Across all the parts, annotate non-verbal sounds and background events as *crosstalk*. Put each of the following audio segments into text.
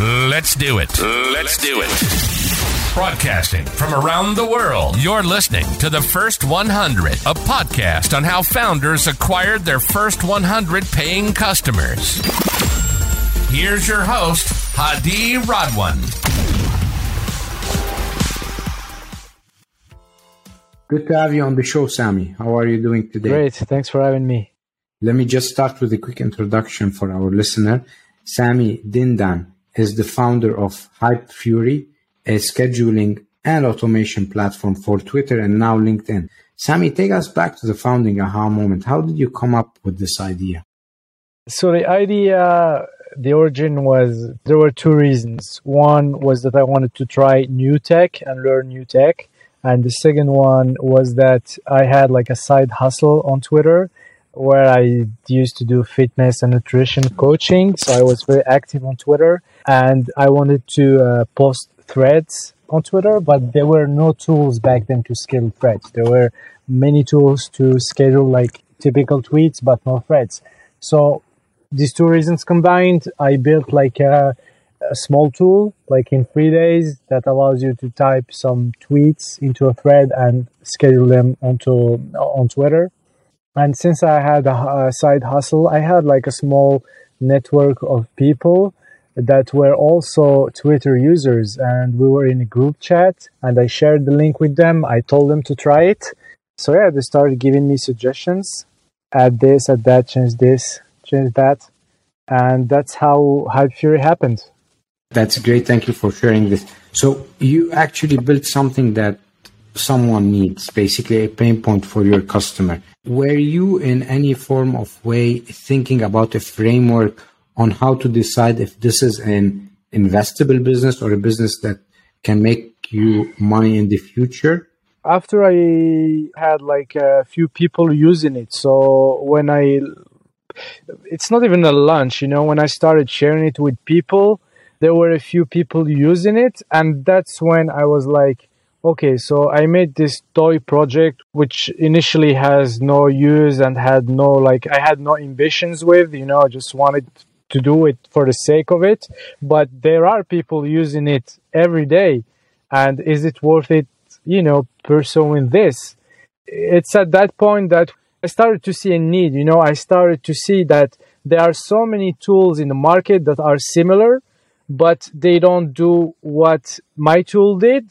Let's do it. Let's do it. Broadcasting from around the world, you're listening to the First 100, a podcast on how founders acquired their first 100 paying customers. Here's your host, Hadi Radwan. Good to have you on the show, Samy. How are you doing today? Great. Thanks for having me. Let me just start with a quick introduction for our listener. Samy Dindane is the founder of Hypefury, a scheduling and automation platform for Twitter and now LinkedIn. Samy, take us back to the founding aha moment. How did you come up with this idea? So the idea, the origin was there were two reasons. One was that I wanted to try new tech and learn new tech. And the second one was that I had like a side hustle on Twitter where I used to do fitness and nutrition coaching. So I was very active on Twitter and I wanted to uh, post threads on Twitter, but there were no tools back then to schedule threads. There were many tools to schedule like typical tweets, but no threads. So these two reasons combined, I built like a, a small tool, like in three days, that allows you to type some tweets into a thread and schedule them onto on Twitter and since I had a, side hustle, I had like a small network of people that were also Twitter users, and we were in a group chat, and I shared the link with them. I told them to try it. So yeah, they started giving me suggestions. Add this, add that, change this, change that, and that's how Hypefury happened. That's great. Thank you for sharing this. So you actually built something that someone needs, basically a pain point for your customer. Were you in any form of way thinking about a framework on how to decide if this is an investable business or a business that can make you money in the future? After I had like a few people using it, so when I, it's not even a lunch, you know, when I started sharing it with people, there were a few people using it, and that's when I was like, Okay, so I made this toy project which initially has no use and had no like I had no ambitions with, you know, I just wanted to do it for the sake of it, but there are people using it every day. And is it worth it, you know, pursuing this? It's at that point that I started to see a need, you know, I started to see that there are so many tools in the market that are similar, but they don't do what my tool did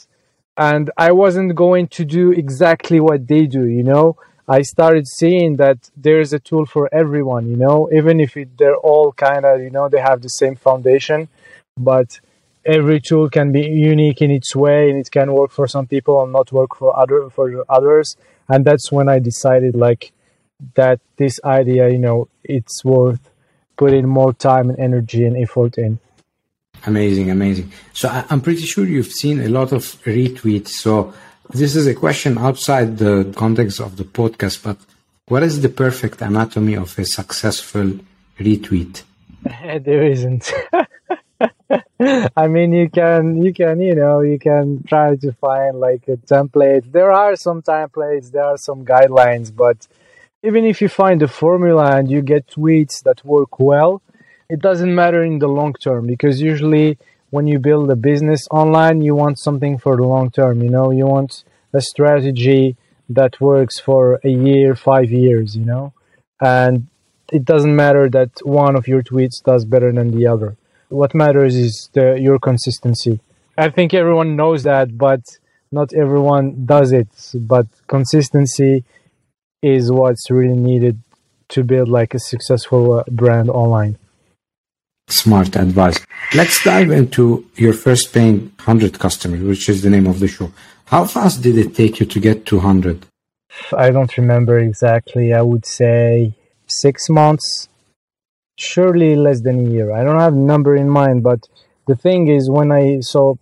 and I wasn't going to do exactly what they do, you know. I started seeing that there's a tool for everyone, you know, even if it, they're all kind of, you know, they have the same foundation, but every tool can be unique in its way and it can work for some people and not work for other for others. And that's when I decided like that this idea, you know, it's worth putting more time and energy and effort in. Amazing, amazing. So I'm pretty sure you've seen a lot of retweets. So this is a question outside the context of the podcast, but what is the perfect anatomy of a successful retweet? *laughs* there isn't. *laughs* I mean, you can, you can, you know, you can try to find like a template. There are some templates, there are some guidelines, but even if you find a formula and you get tweets that work well, it doesn't matter in the long term because usually when you build a business online, you want something for the long term. You know, you want a strategy that works for a year, five years, you know, and it doesn't matter that one of your tweets does better than the other. What matters is the, your consistency. I think everyone knows that, but not everyone does it. But consistency is what's really needed to build like a successful uh, brand online. Smart advice. Let's dive into your first paying 100 customers, which is the name of the show. How fast did it take you to get to 100? I don't remember exactly. I would say six months, surely less than a year. I don't have a number in mind, but the thing is, when I so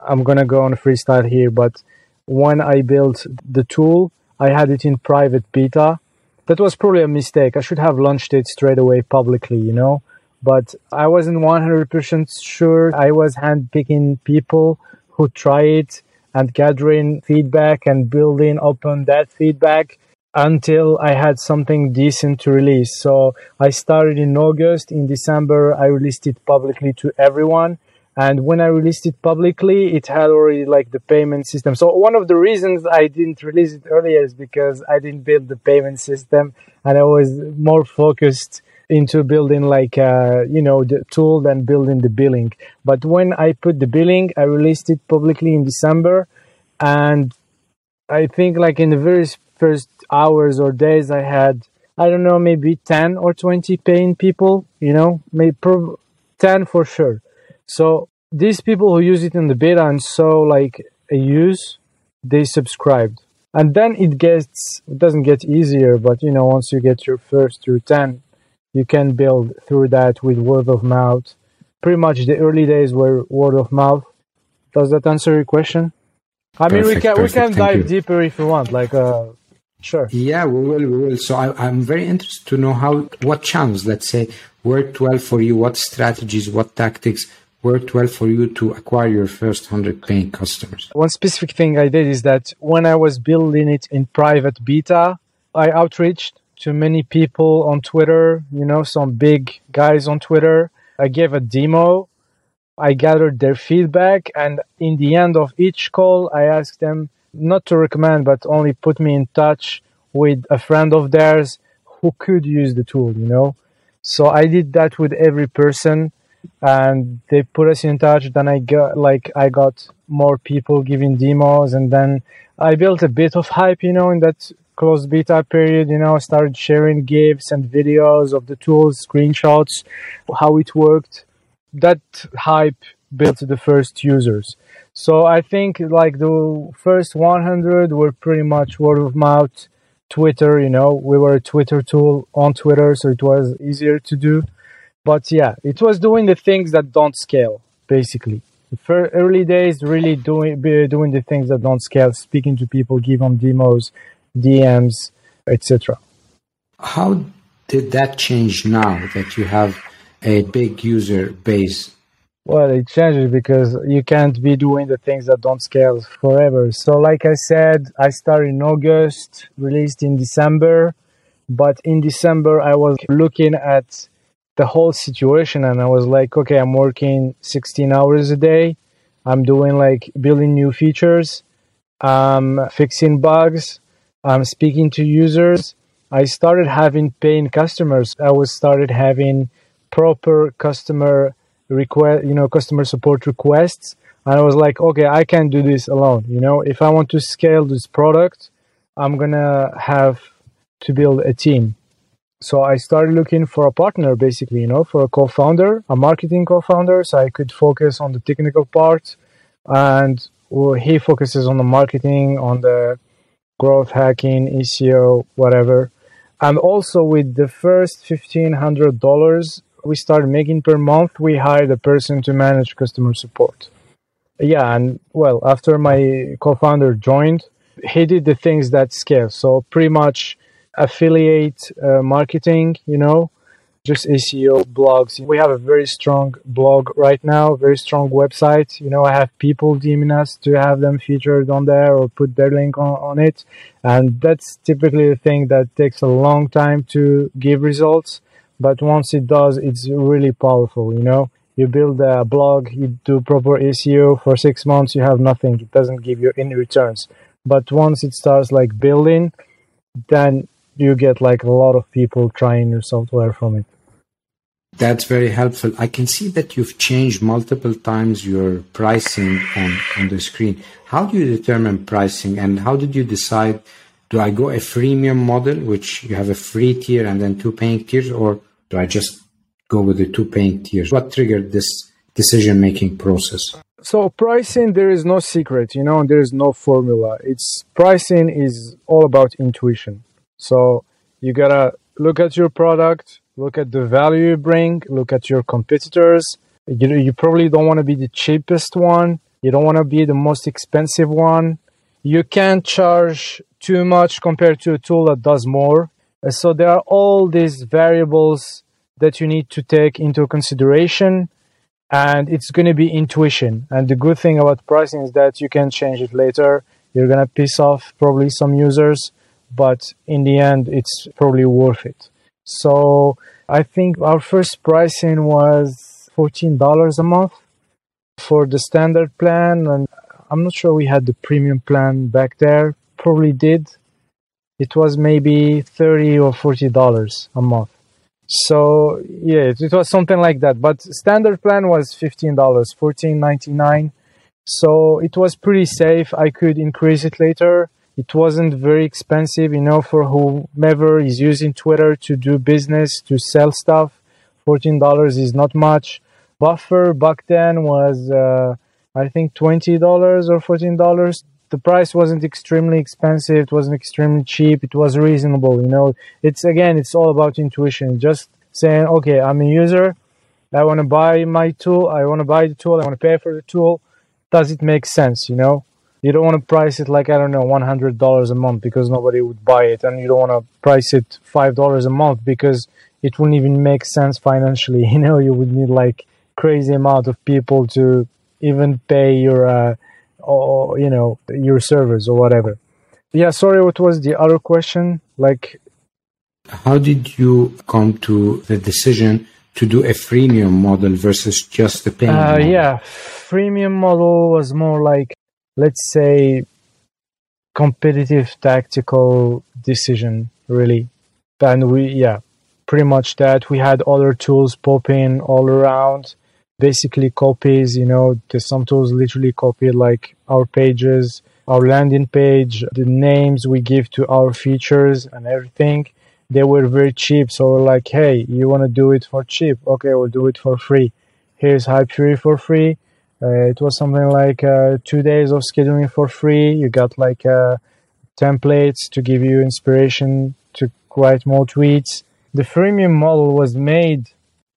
I'm gonna go on a freestyle here, but when I built the tool, I had it in private beta. That was probably a mistake. I should have launched it straight away publicly, you know but I wasn't 100% sure. I was handpicking people who try it and gathering feedback and building upon that feedback until I had something decent to release. So I started in August. In December, I released it publicly to everyone. And when I released it publicly, it had already like the payment system. So one of the reasons I didn't release it earlier is because I didn't build the payment system and I was more focused into building like uh, you know the tool than building the billing. But when I put the billing, I released it publicly in December, and I think like in the very first hours or days, I had I don't know maybe ten or twenty paying people. You know, maybe ten for sure. So these people who use it in the beta and saw like a use, they subscribed. And then it gets it doesn't get easier, but you know, once you get your first through ten, you can build through that with word of mouth. Pretty much the early days were word of mouth. Does that answer your question? I mean, we can perfect, we can dive you. deeper if you want. Like, uh, sure. Yeah, we will. We will. So I, I'm very interested to know how what channels, let's say, worked well for you. What strategies, what tactics worked well for you to acquire your first 100 paying customers? One specific thing I did is that when I was building it in private beta, I outreached to many people on Twitter, you know, some big guys on Twitter. I gave a demo. I gathered their feedback. And in the end of each call, I asked them not to recommend, but only put me in touch with a friend of theirs who could use the tool, you know. So I did that with every person and they put us in touch then i got like i got more people giving demos and then i built a bit of hype you know in that closed beta period you know started sharing gifs and videos of the tools screenshots how it worked. That hype built the first users. So i think like the first 100 were pretty much word of mouth twitter you know. We were a twitter tool on twitter so it was easier to do. But yeah, it was doing the things that don't scale, basically. For early days, really doing doing the things that don't scale, speaking to people, give them demos, DMs, etc. How did that change now that you have a big user base? Well, it changes because you can't be doing the things that don't scale forever. So, like I said, I started in August, released in December, but in December I was looking at the whole situation and I was like, okay, I'm working 16 hours a day. I'm doing like building new features, I'm fixing bugs, I'm speaking to users. I started having paying customers. I was started having proper customer request, you know, customer support requests. And I was like, okay, I can't do this alone. You know, if I want to scale this product, I'm gonna have to build a team so I started looking for a partner, basically, you know, for a co-founder, a marketing co-founder, so I could focus on the technical part, and he focuses on the marketing, on the growth hacking, SEO, whatever. And also with the first fifteen hundred dollars we started making per month, we hired a person to manage customer support. Yeah, and well, after my co-founder joined, he did the things that scale. So pretty much affiliate uh, marketing, you know, just SEO blogs. We have a very strong blog right now, very strong website. You know, I have people DMing us to have them featured on there or put their link on, on it. And that's typically the thing that takes a long time to give results. But once it does, it's really powerful, you know. You build a blog, you do proper SEO for six months, you have nothing. It doesn't give you any returns. But once it starts like building, then you get like a lot of people trying your software from it. That's very helpful. I can see that you've changed multiple times your pricing on, on the screen. How do you determine pricing and how did you decide do I go a freemium model, which you have a free tier and then two paying tiers, or do I just go with the two paying tiers? What triggered this decision making process? So pricing, there is no secret, you know, there is no formula. It's pricing is all about intuition. So you gotta look at your product, look at the value you bring, look at your competitors. You, you probably don't want to be the cheapest one. You don't want to be the most expensive one. You can't charge too much compared to a tool that does more. Uh, so there are all these variables that you need to take into consideration and it's going to be intuition. And the good thing about pricing is that you can change it later. You're going to piss off probably some users but in the end, it's probably worth it. So I think our first pricing was $14 a month. for the standard plan. And I'm not sure we had the premium plan back there. Probably did. It was maybe 30 or $40 a month. So yeah, it, it was something like that. But standard plan was $15, $14.99. So it was pretty safe. I could increase it later. It wasn't very expensive, you know, for whomever is using Twitter to do business, to sell stuff. $14 is not much. Buffer back then was, uh, I think, $20 or $14. The price wasn't extremely expensive. It wasn't extremely cheap. It was reasonable. You know, it's again, it's all about intuition. Just saying, okay, I'm a user. I want to buy my tool. I want to buy the tool. I want to pay for the tool. Does it make sense? You know, you don't want to price it like I don't know, one hundred dollars a month because nobody would buy it, and you don't want to price it five dollars a month because it wouldn't even make sense financially. *laughs* You know, you would need like crazy amount of people to even pay your, uh, or you know, your servers or whatever. Yeah, sorry. What was the other question? Like, how did you come to the decision to do a freemium model versus just a paying? Uh? Yeah, freemium model was more like, let's say, competitive tactical decision, really. And we, yeah, pretty much that. We had other tools popping all around, basically copies. You know, some tools literally copy like our pages, our landing page, the names we give to our features and everything. They were very cheap, so we're like, hey, you want to do it for cheap? Okay, we'll do it for free. Here's Hypefury for free. Uh, it was something like uh, two days of scheduling for free. You got like uh, templates to give you inspiration to write more tweets the freemium model was made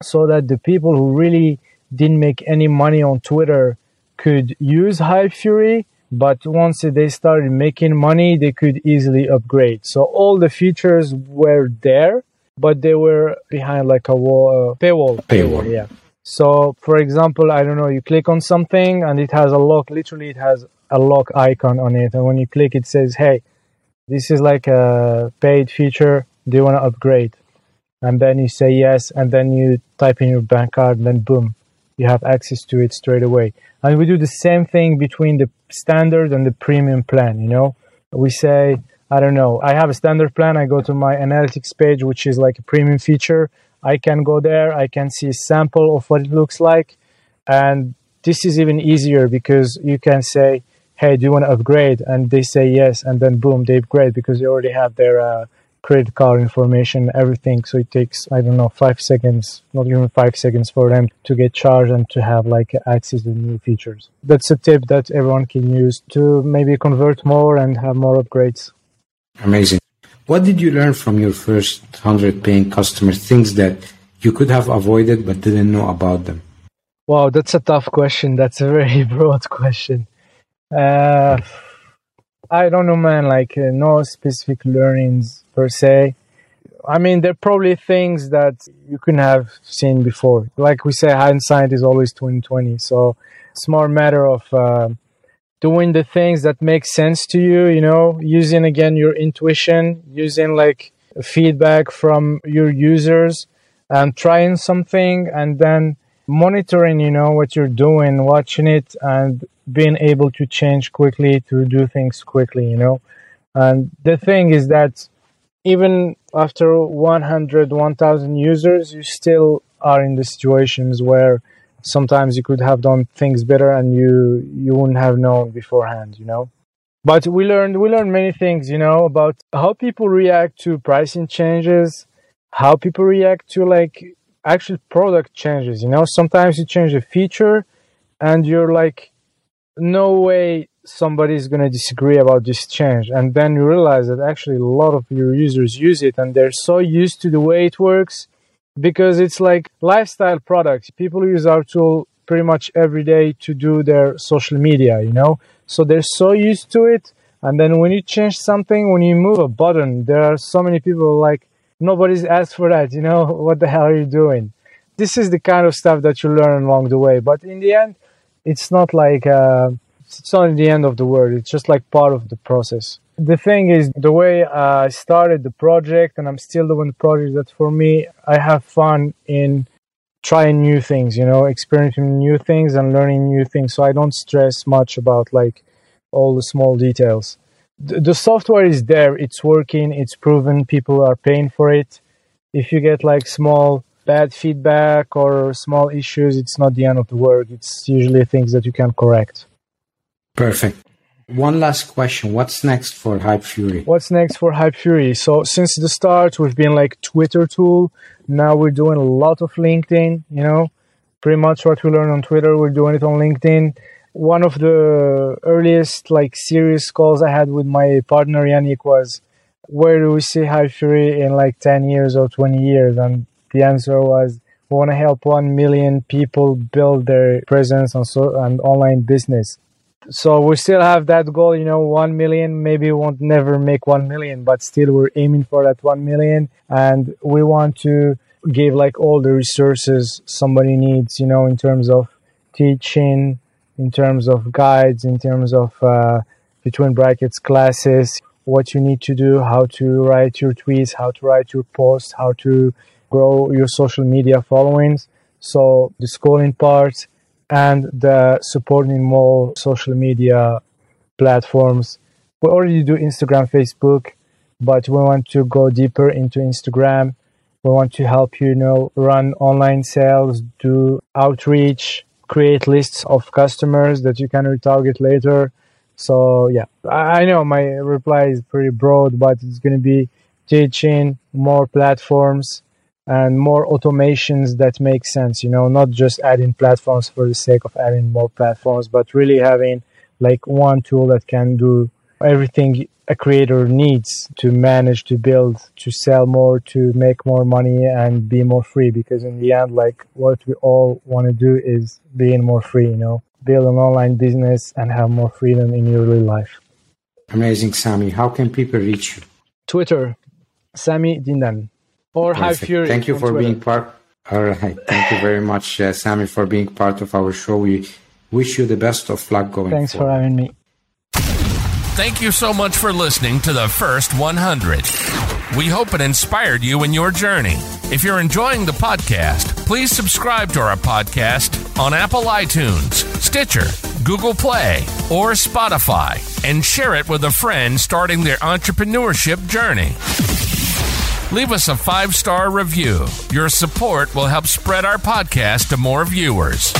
so that the people who really didn't make any money on Twitter could use Hypefury, but once they started making money, they could easily upgrade. So all the features were there, but they were behind like a wall, uh, paywall. Paywall, yeah. So, for example, I don't know, you click on something and it has a lock. Literally, it has a lock icon on it, and when you click, it says, "Hey, this is like a paid feature. Do you want to upgrade?" and then you say yes, and then you type in your bank card, and then boom, you have access to it straight away. And we do the same thing between the standard and the premium plan. You know, we say, I don't know, I have a standard plan. I go to my analytics page, which is like a premium feature. I can go there. I can see a sample of what it looks like, and this is even easier because you can say, "Hey, do you want to upgrade?" And they say yes, and then boom, they upgrade because they already have their uh, credit card information, everything. So it takes, I don't know, five seconds, not even five seconds for them to get charged and to have like access to new features. That's a tip that everyone can use to maybe convert more and have more upgrades. Amazing. What did you learn from your first 100 paying customers? Things that you could have avoided but didn't know about them? Wow, that's a tough question. That's a very *laughs* broad question. Uh, I don't know, man. Like uh, no specific learnings per se. I mean, there are probably things that you couldn't have seen before. Like we say, hindsight is always twenty twenty. So it's more a matter of uh, doing the things that make sense to you. You know, using again your intuition, using like feedback from your users, and trying something, and then monitoring. You know what you're doing, watching it, and being able to change quickly to do things quickly you know and the thing is that even after 100 1000 users you still are in the situations where sometimes you could have done things better and you you wouldn't have known beforehand you know? But we learned we learned many things you know about how people react to pricing changes how people react to like actual product changes you know? Sometimes you change a feature and you're like no way somebody's going to disagree about this change. And then you realize that actually a lot of your users use it and they're so used to the way it works because it's like lifestyle products. People use our tool pretty much every day to do their social media you know? So they're so used to it. And then when you change something when you move a button there are so many people like nobody's asked for that you know? *laughs* What the hell are you doing? This is the kind of stuff that you learn along the way. But in the end it's not like uh, it's not the end of the world. It's just like part of the process. The thing is, the way I started the project, and I'm still doing the project. That for me, I have fun in trying new things, you know, experimenting new things and learning new things. So I don't stress much about like all the small details. The, the software is there, it's working, it's proven, people are paying for it. If you get like small bad feedback or small issues, it's not the end of the world. It's usually things that you can correct. Perfect. One last question. What's next for Hypefury? What's next for Hypefury? So since the start, we've been like Twitter tool. Now we're doing a lot of LinkedIn, you know, pretty much what we learn on Twitter, we're doing it on LinkedIn. One of the earliest like serious calls I had with my partner Yannick was where do we see Hypefury in like 10 years or 20 years? And the answer was we want to help 1 million people build their presence on so, and online business so we still have that goal you know 1 million. Maybe we won't never make 1 million but still we're aiming for that 1 million. And we want to give like all the resources somebody needs you know in terms of teaching in terms of guides in terms of uh, between brackets classes what you need to do how to write your tweets how to write your posts how to grow your social media followings. So the schooling part and the supporting more social media platforms. We already do Instagram, Facebook, but we want to go deeper into Instagram. We want to help you, you know, run online sales, do outreach, create lists of customers that you can retarget later. So yeah, I know my reply is pretty broad, but it's going to be teaching more platforms and more automations that make sense you know not just adding platforms for the sake of adding more platforms but really having like one tool that can do everything a creator needs to manage to build to sell more to make more money and be more free. Because in the end like what we all want to do is being more free you know build an online business and have more freedom in your real life. Amazing Samy. How can people reach you? Twitter Samy Dindane or Hypefury. Thank you for Twitter. being part. All right. Thank you very much, uh, Samy, for being part of our show. We wish you the best of luck going Thanks forward. for having me. Thank you so much for listening to the first 100. We hope it inspired you in your journey. If you're enjoying the podcast, please subscribe to our podcast on Apple iTunes, Stitcher, Google Play, or Spotify, and share it with a friend starting their entrepreneurship journey. Leave us a five star review. Your support will help spread our podcast to more viewers.